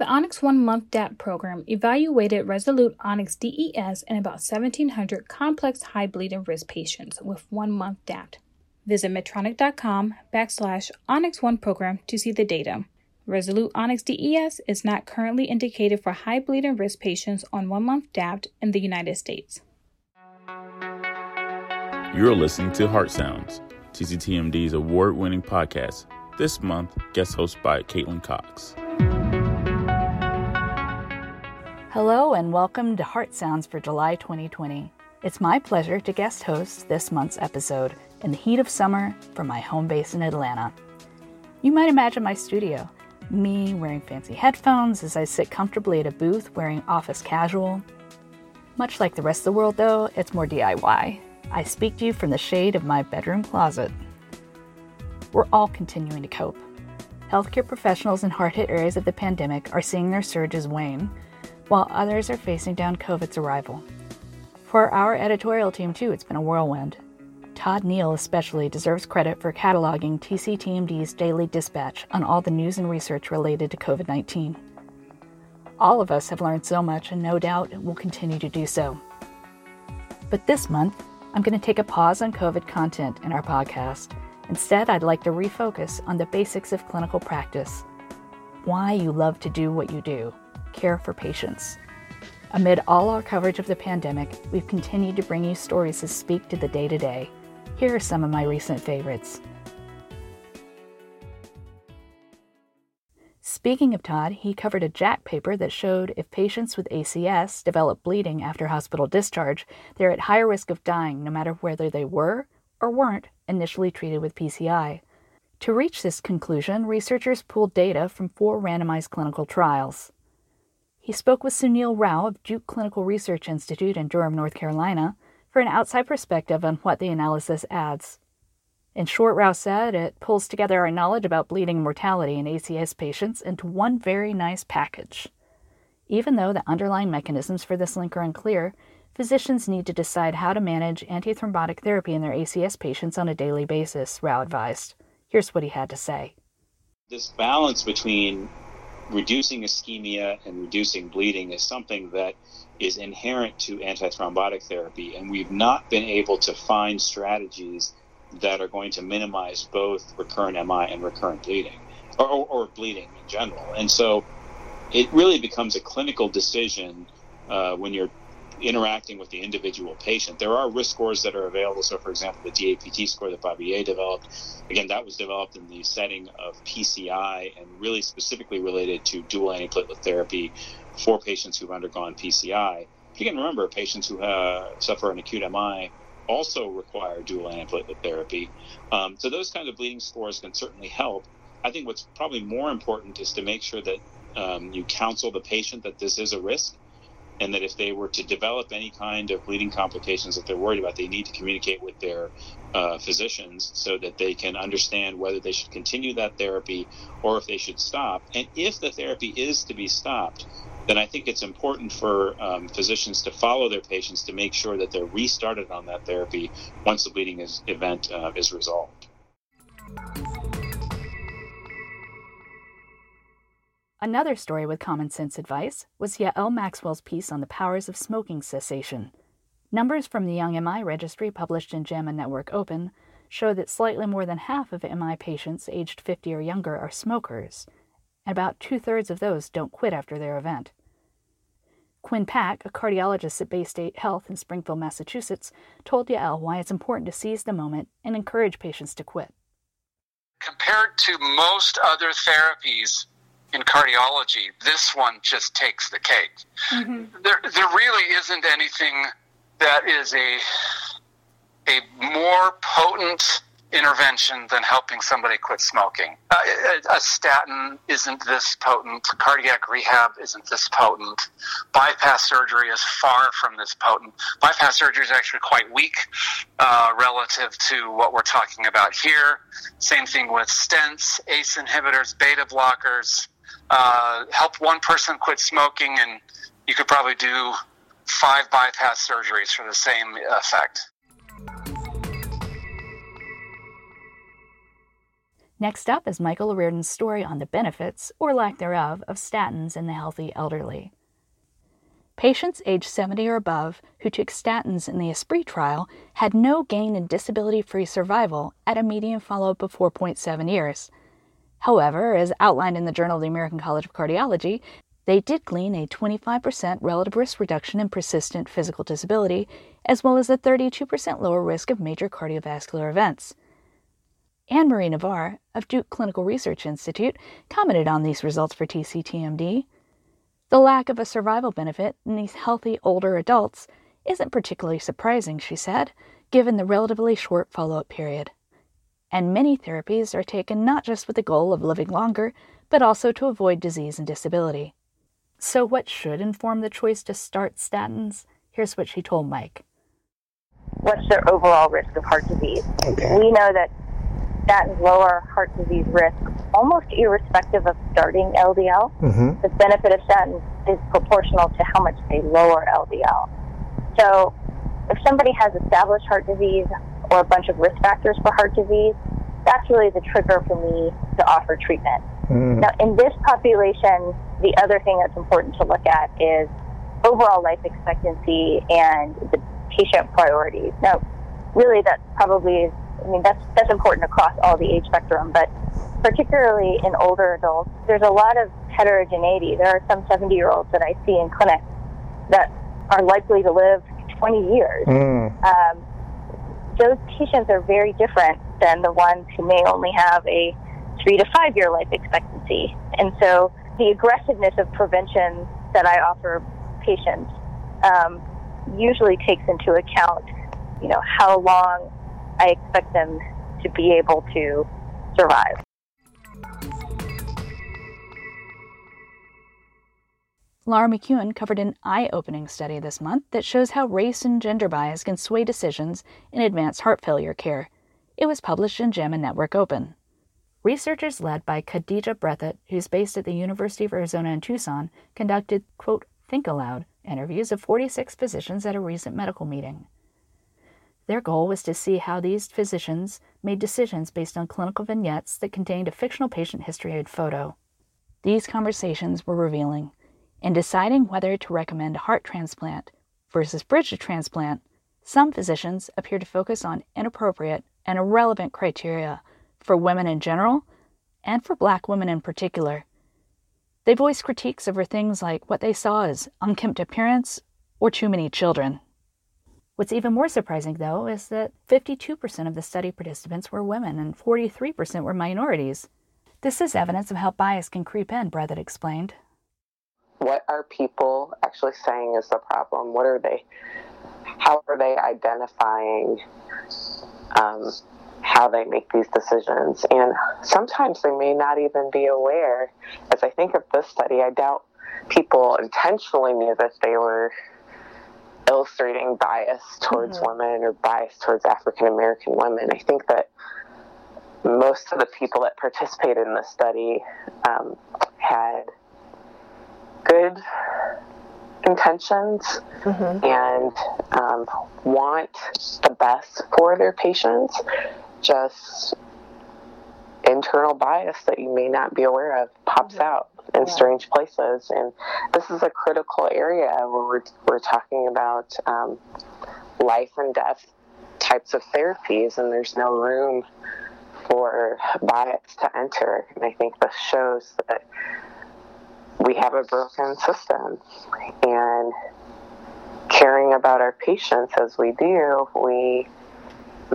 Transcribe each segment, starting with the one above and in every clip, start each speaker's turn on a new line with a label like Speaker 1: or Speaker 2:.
Speaker 1: The Onyx One Month DAPT program evaluated Resolute Onyx DES in about 1,700 complex high bleeding risk patients with one month DAPT. Visit Medtronic.com backslash Onyx One program to see the data. Resolute Onyx DES is not currently indicated for high bleeding risk patients on one month DAPT in the United States.
Speaker 2: You're listening to Heart Sounds, TCTMD's award winning podcast. This month, guest hosted by Caitlin Cox.
Speaker 3: Hello, and welcome to Heart Sounds for July 2020. It's my pleasure to guest host this month's episode in the heat of summer from my home base in Atlanta. You might imagine my studio me wearing fancy headphones as I sit comfortably at a booth wearing office casual. Much like the rest of the world, though, it's more DIY. I speak to you from the shade of my bedroom closet. We're all continuing to cope. Healthcare professionals in hard hit areas of the pandemic are seeing their surges wane, while others are facing down COVID's arrival. For our editorial team, too, it's been a whirlwind. Todd Neale especially deserves credit for cataloging TCTMD's daily dispatch on all the news and research related to COVID 19. All of us have learned so much and no doubt will continue to do so. But this month, I'm going to take a pause on COVID content in our podcast. Instead, I'd like to refocus on the basics of clinical practice why you love to do what you do, care for patients. Amid all our coverage of the pandemic, we've continued to bring you stories that speak to the day to day. Here are some of my recent favorites. Speaking of Todd, he covered a JACC paper that showed if patients with ACS develop bleeding after hospital discharge, they're at higher risk of dying no matter whether they were or weren't initially treated with PCI. To reach this conclusion, researchers pooled data from four randomized clinical trials. He spoke with Sunil Rao of Duke Clinical Research Institute in Durham, North Carolina, for an outside perspective on what the analysis adds. In short, Rao said it pulls together our knowledge about bleeding mortality in ACS patients into one very nice package. Even though the underlying mechanisms for this link are unclear, physicians need to decide how to manage antithrombotic therapy in their ACS patients on a daily basis, Rao advised. Here's what he had to say.
Speaker 4: This balance between reducing ischemia and reducing bleeding is something that is inherent to antithrombotic therapy, and we've not been able to find strategies that are going to minimize both recurrent MI and recurrent bleeding, or, or, bleeding in general. And so it really becomes a clinical decision uh, when you're interacting with the individual patient. There are risk scores that are available. So, for example, the DAPT score that A developed, again, that was developed in the setting of PCI and really specifically related to dual antiplatelet therapy for patients who've undergone PCI. You can remember patients who uh, suffer an acute MI also require dual antiplatelet therapy. Um, so those kinds of bleeding scores can certainly help. I think what's probably more important is to make sure that um, you counsel the patient that this is a risk and that if they were to develop any kind of bleeding complications that they're worried about, they need to communicate with their uh, physicians so that they can understand whether they should continue that therapy or if they should stop. And if the therapy is to be stopped, then I think it's important for um, physicians to follow their patients to make sure that they're restarted on that therapy once the bleeding is, event uh, is resolved.
Speaker 3: Another story with common sense advice was Yael Maxwell's piece on the powers of smoking cessation. Numbers from the Young MI registry published in JAMA Network Open show that slightly more than half of MI patients aged 50 or younger are smokers, and about two thirds of those don't quit after their event. Quinn Pack, a cardiologist at Baystate Health in Springfield, Massachusetts, told Yael why it's important to seize the moment and encourage patients to quit.
Speaker 5: Compared to most other therapies in cardiology, this one just takes the cake. Mm-hmm. There, there really isn't anything that is a a more potent intervention than helping somebody quit smoking. Uh, a, a, statin isn't this potent. Cardiac rehab isn't this potent. Bypass surgery is far from this potent. Bypass surgery is actually quite weak uh, relative to what we're talking about here. Same thing with stents, ACE inhibitors, beta blockers. Uh, help one person quit smoking, and you could probably do five bypass surgeries for the same effect.
Speaker 3: Next up is Michael Reardon's story on the benefits, or lack thereof, of statins in the healthy elderly. Patients aged 70 or above who took statins in the ASPREE trial had no gain in disability free survival at a median follow up of 4.7 years. However, as outlined in the Journal of the American College of Cardiology, they did glean a 25% relative risk reduction in persistent physical disability, as well as a 32% lower risk of major cardiovascular events. Ann Marie Navar of Duke Clinical Research Institute commented on these results for TCTMD. The lack of a survival benefit in these healthy older adults isn't particularly surprising, she said, given the relatively short follow up period. And many therapies are taken not just with the goal of living longer, but also to avoid disease and disability. So, what should inform the choice to start statins? Here's what she told Mike.
Speaker 6: What's their overall risk of heart disease?
Speaker 7: Okay.
Speaker 6: We know that statins lower heart disease risk almost irrespective of starting LDL.
Speaker 7: Mm-hmm.
Speaker 6: The benefit of statins is proportional to how much they lower LDL. So if somebody has established heart disease or a bunch of risk factors for heart disease, that's really the trigger for me to offer treatment.
Speaker 7: Mm.
Speaker 6: Now, in this population, the other thing that's important to look at is overall life expectancy and the patient priorities. Now, really, that's probably, I mean, that's that's important across all the age spectrum, but particularly in older adults, there's a lot of heterogeneity. There are some 70 year olds that I see in clinic that are likely to live 20 years.
Speaker 7: Mm.
Speaker 6: Um, those patients are very different than the ones who may only have a three to five year life expectancy. And so the aggressiveness of prevention that I offer patients um, usually takes into account, you know, how long I expect them to be able to survive.
Speaker 3: Laura McEwen covered an eye opening study this month that shows how race and gender bias can sway decisions in advanced heart failure care. It was published in JAMA Network Open. Researchers led by Khadijah Breathett, who's based at the University of Arizona in Tucson, conducted, quote, think aloud interviews of 46 physicians at a recent medical meeting. Their goal was to see how these physicians made decisions based on clinical vignettes that contained a fictional patient history and photo. These conversations were revealing. In deciding whether to recommend a heart transplant versus bridge to transplant, some physicians appear to focus on inappropriate and irrelevant criteria for women in general and for black women in particular. They voiced critiques over things like what they saw as unkempt appearance or too many children. What's even more surprising, though, is that 52% of the study participants were women and 43% were minorities. This is evidence of how bias can creep in, Breathett explained.
Speaker 8: What are people actually saying is the problem? What are they, how are they identifying um, how they make these decisions? And sometimes they may not even be aware. As I think of this study, I doubt people intentionally knew that they were illustrating bias towards mm-hmm. women or bias towards African American women. I think that most of the people that participated in the study um, good intentions mm-hmm. and um, want the best for their patients, just internal bias that you may not be aware of pops mm-hmm. out in yeah. strange places. And this is a critical area where we're, we're talking about um, life and death types of therapies, and there's no room for bias to enter. And I think this shows that we have a broken system. And caring about our patients as we do, we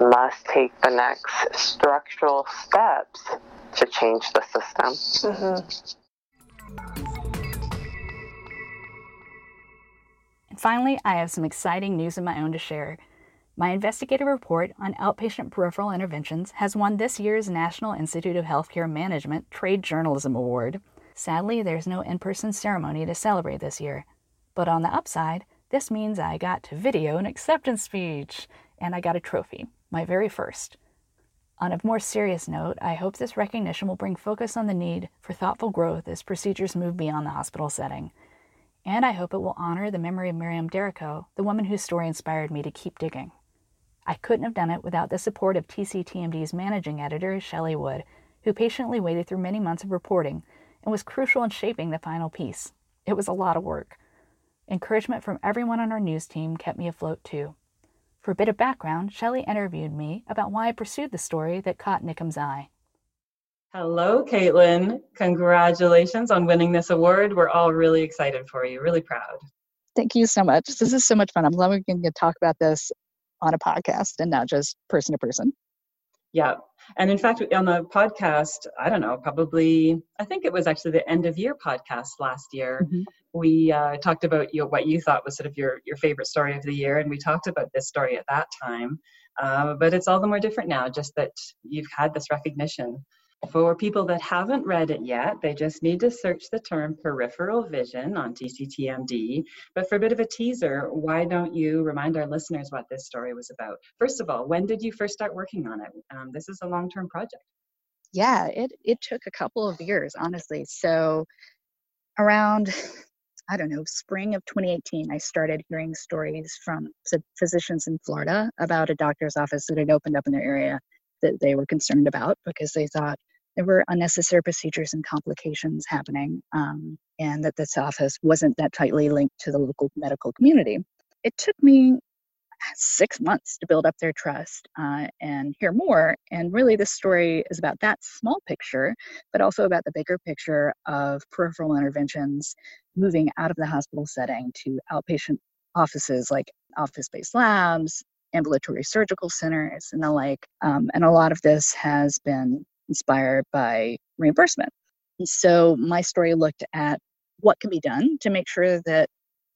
Speaker 8: must take the next structural steps to change the system. Mm-hmm.
Speaker 3: And finally, I have some exciting news of my own to share. My investigative report on outpatient peripheral interventions has won this year's National Institute of Healthcare Management Trade Journalism Award. Sadly, there's no in person ceremony to celebrate this year. But on the upside, this means I got to video an acceptance speech, and I got a trophy, my very first. On a more serious note, I hope this recognition will bring focus on the need for thoughtful growth as procedures move beyond the hospital setting. And I hope it will honor the memory of Miriam Derrico, the woman whose story inspired me to keep digging. I couldn't have done it without the support of TCTMD's managing editor, Shelley Wood, who patiently waited through many months of reporting and was crucial in shaping the final piece. It was a lot of work. Encouragement from everyone on our news team kept me afloat too. For a bit of background, Shelley interviewed me about why I pursued the story that caught NIHCM's eye.
Speaker 7: Hello, Caitlin. Congratulations on winning this award. We're all really excited for you, really proud.
Speaker 9: Thank you so much. This is so much fun. I'm glad we can talk about this on a podcast and not just person to person.
Speaker 7: Yeah. And in fact, on the podcast, I don't know, probably, I think it was actually the end of year podcast last year. Mm-hmm. We uh, talked about you know, what you thought was sort of your, your favorite story of the year. And we talked about this story at that time. Uh, but it's all the more different now, just that you've had this recognition. For people that haven't read it yet, they just need to search the term peripheral vision on TCTMD. But for a bit of a teaser, why don't you remind our listeners what this story was about? First of all, when did you first start working on it? Um, this is a long term project.
Speaker 9: Yeah, it, it took a couple of years, honestly. So around I don't know, spring of 2018, I started hearing stories from physicians in Florida about a doctor's office that had opened up in their area that they were concerned about because they thought there were unnecessary procedures and complications happening, um, and that this office wasn't that tightly linked to the local medical community. It took me six months to build up their trust uh, and hear more. And really, this story is about that small picture, but also about the bigger picture of peripheral interventions moving out of the hospital setting to outpatient offices like office based labs, ambulatory surgical centers, and the like. Um, and a lot of this has been inspired by reimbursement. And so my story looked at what can be done to make sure that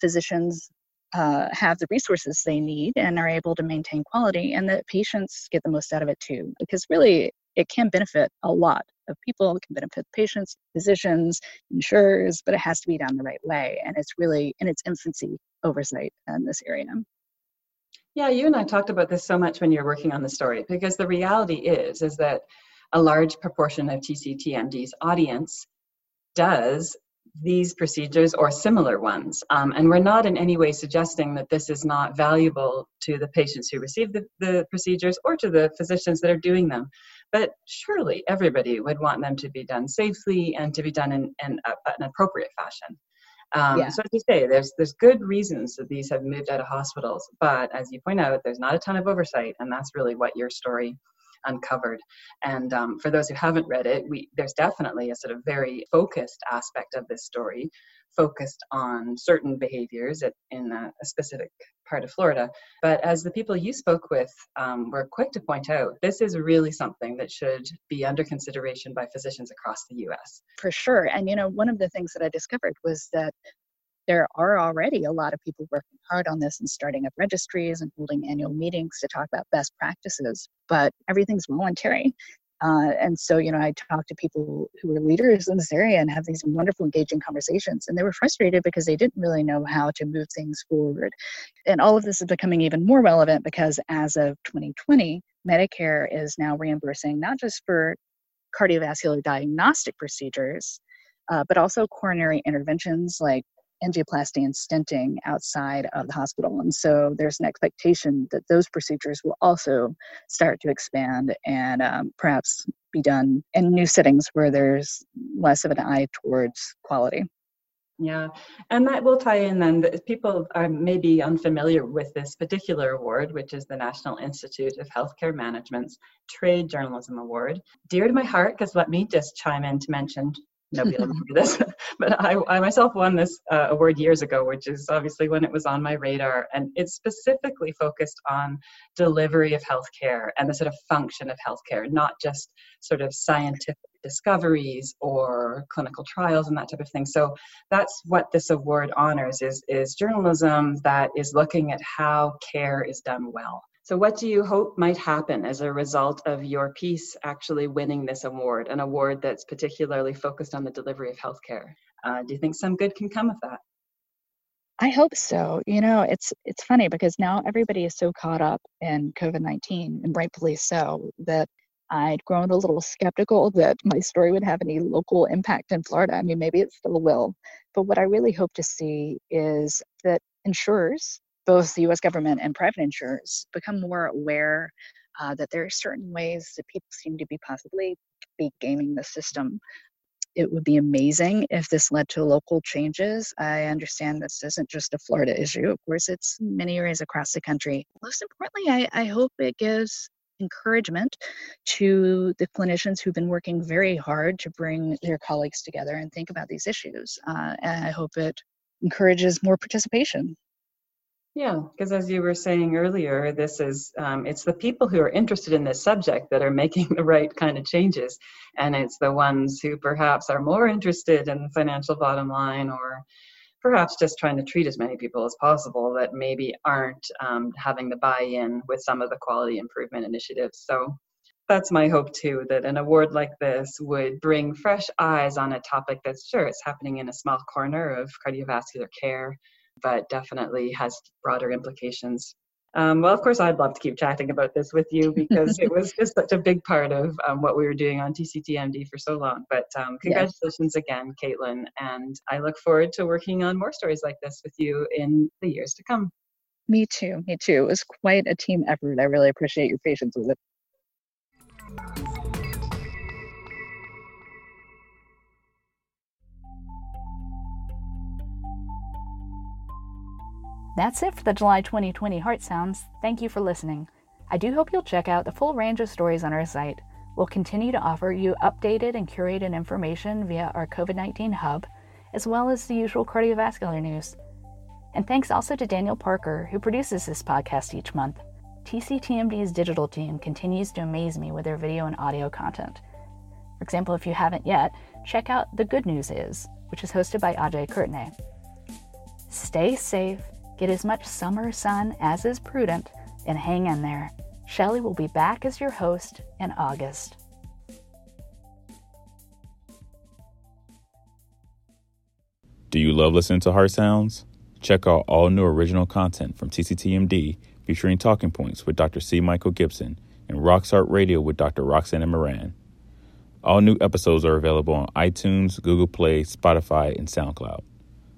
Speaker 9: physicians uh, have the resources they need and are able to maintain quality, and that patients get the most out of it too. Because really, it can benefit a lot of people. It can benefit patients, physicians, insurers, but it has to be done the right way. And it's really in its infancy oversight in this area.
Speaker 7: Yeah, you and I talked about this so much when you're working on the story because the reality is is that a large proportion of TCTMD's audience does these procedures or similar ones. Um, and we're not in any way suggesting that this is not valuable to the patients who receive the, the procedures or to the physicians that are doing them. But surely everybody would want them to be done safely and to be done in, in a, an appropriate fashion. Um, yeah. So as you say, there's there's good reasons that these have moved out of hospitals, but as you point out, there's not a ton of oversight, and that's really what your story uncovered. And um, for those who haven't read it, we, there's definitely a sort of very focused aspect of this story, focused on certain behaviors at, in a, a, specific part of Florida. But as the people you spoke with um, were quick to point out, this is really something that should be under consideration by physicians across the US.
Speaker 9: For sure. And, you know, one of the things that I discovered was that there are already a lot of people working hard on this and starting up registries and holding annual meetings to talk about best practices, but everything's voluntary. Uh, and so, you know, I talk to people who are leaders in this area and have these wonderful, engaging conversations. And they were frustrated because they didn't really know how to move things forward. And all of this is becoming even more relevant because as of 2020, Medicare is now reimbursing not just for cardiovascular diagnostic procedures, uh, but also coronary interventions like angioplasty and stenting outside of the hospital. And so there's an expectation that those procedures will also start to expand and um, perhaps be done in new settings where there's less of an eye towards quality.
Speaker 7: Yeah, and that will tie in then. That people are maybe unfamiliar with this particular award, which is the National Institute of Healthcare Management's Trade Journalism Award. Dear to my heart, because let me just chime in to mention nobody will remember this, but I, I myself won this uh, award years ago, which is obviously when it was on my radar, and it's specifically focused on delivery of healthcare and the sort of function of healthcare, not just sort of scientific discoveries or clinical trials and that type of thing. So that's what this award honors is is journalism that is looking at how care is done well. So, what do you hope might happen as a result of your piece actually winning this award, an award that's particularly focused on the delivery of healthcare? Uh, do you think some good can come of that?
Speaker 9: I hope so. You know, it's it's funny because now everybody is so caught up in COVID nineteen, and rightfully so, that I'd grown a little skeptical that my story would have any local impact in Florida. I mean, maybe it still will, but what I really hope to see is that insurers both the US government and private insurers become more aware uh, that there are certain ways that people seem to be possibly be gaming the system. It would be amazing if this led to local changes. I understand this isn't just a Florida issue. Of course, it's many areas across the country. Most importantly, I, I hope it gives encouragement to the clinicians who've been working very hard to bring their colleagues together and think about these issues. Uh, and I hope it encourages more participation.
Speaker 7: Yeah, because as you were saying earlier, this is um, it's the people who are interested in this subject that are making the right kind of changes, and it's the ones who perhaps are more interested in the financial bottom line or perhaps just trying to treat as many people as possible that maybe aren't um, having the buy-in with some of the quality improvement initiatives. So that's my hope too that an award like this would bring fresh eyes on a topic that's sure it's happening in a small corner of cardiovascular care but definitely has broader implications um, well, of course, I'd love to keep chatting about this with you because it was just such a big part of um, what we were doing on TCTMD for so long. But um, congratulations yes. again, Caitlin. And I look forward to working on more stories like this with you in the years to come.
Speaker 9: Me too. Me too. It was quite a team effort. I really appreciate your patience with it.
Speaker 3: That's it for the July 2020 Heart Sounds. Thank you for listening. I do hope you'll check out the full range of stories on our site. We'll continue to offer you updated and curated information via our COVID 19 hub, as well as the usual cardiovascular news. And thanks also to Daniel Parker, who produces this podcast each month. TCTMD's digital team continues to amaze me with their video and audio content. For example, if you haven't yet, check out The Good News Is, which is hosted by Ajay Kirtane. Stay safe Get as much summer sun as is prudent and hang in there. Shelley will be back as your host in August.
Speaker 2: Do you love listening to Heart Sounds? Check out all new original content from TCTMD featuring talking points with Dr. C. Michael Gibson and Rocksart Radio with Dr. Roxana Mehran. All new episodes are available on iTunes, Google Play, Spotify, and SoundCloud.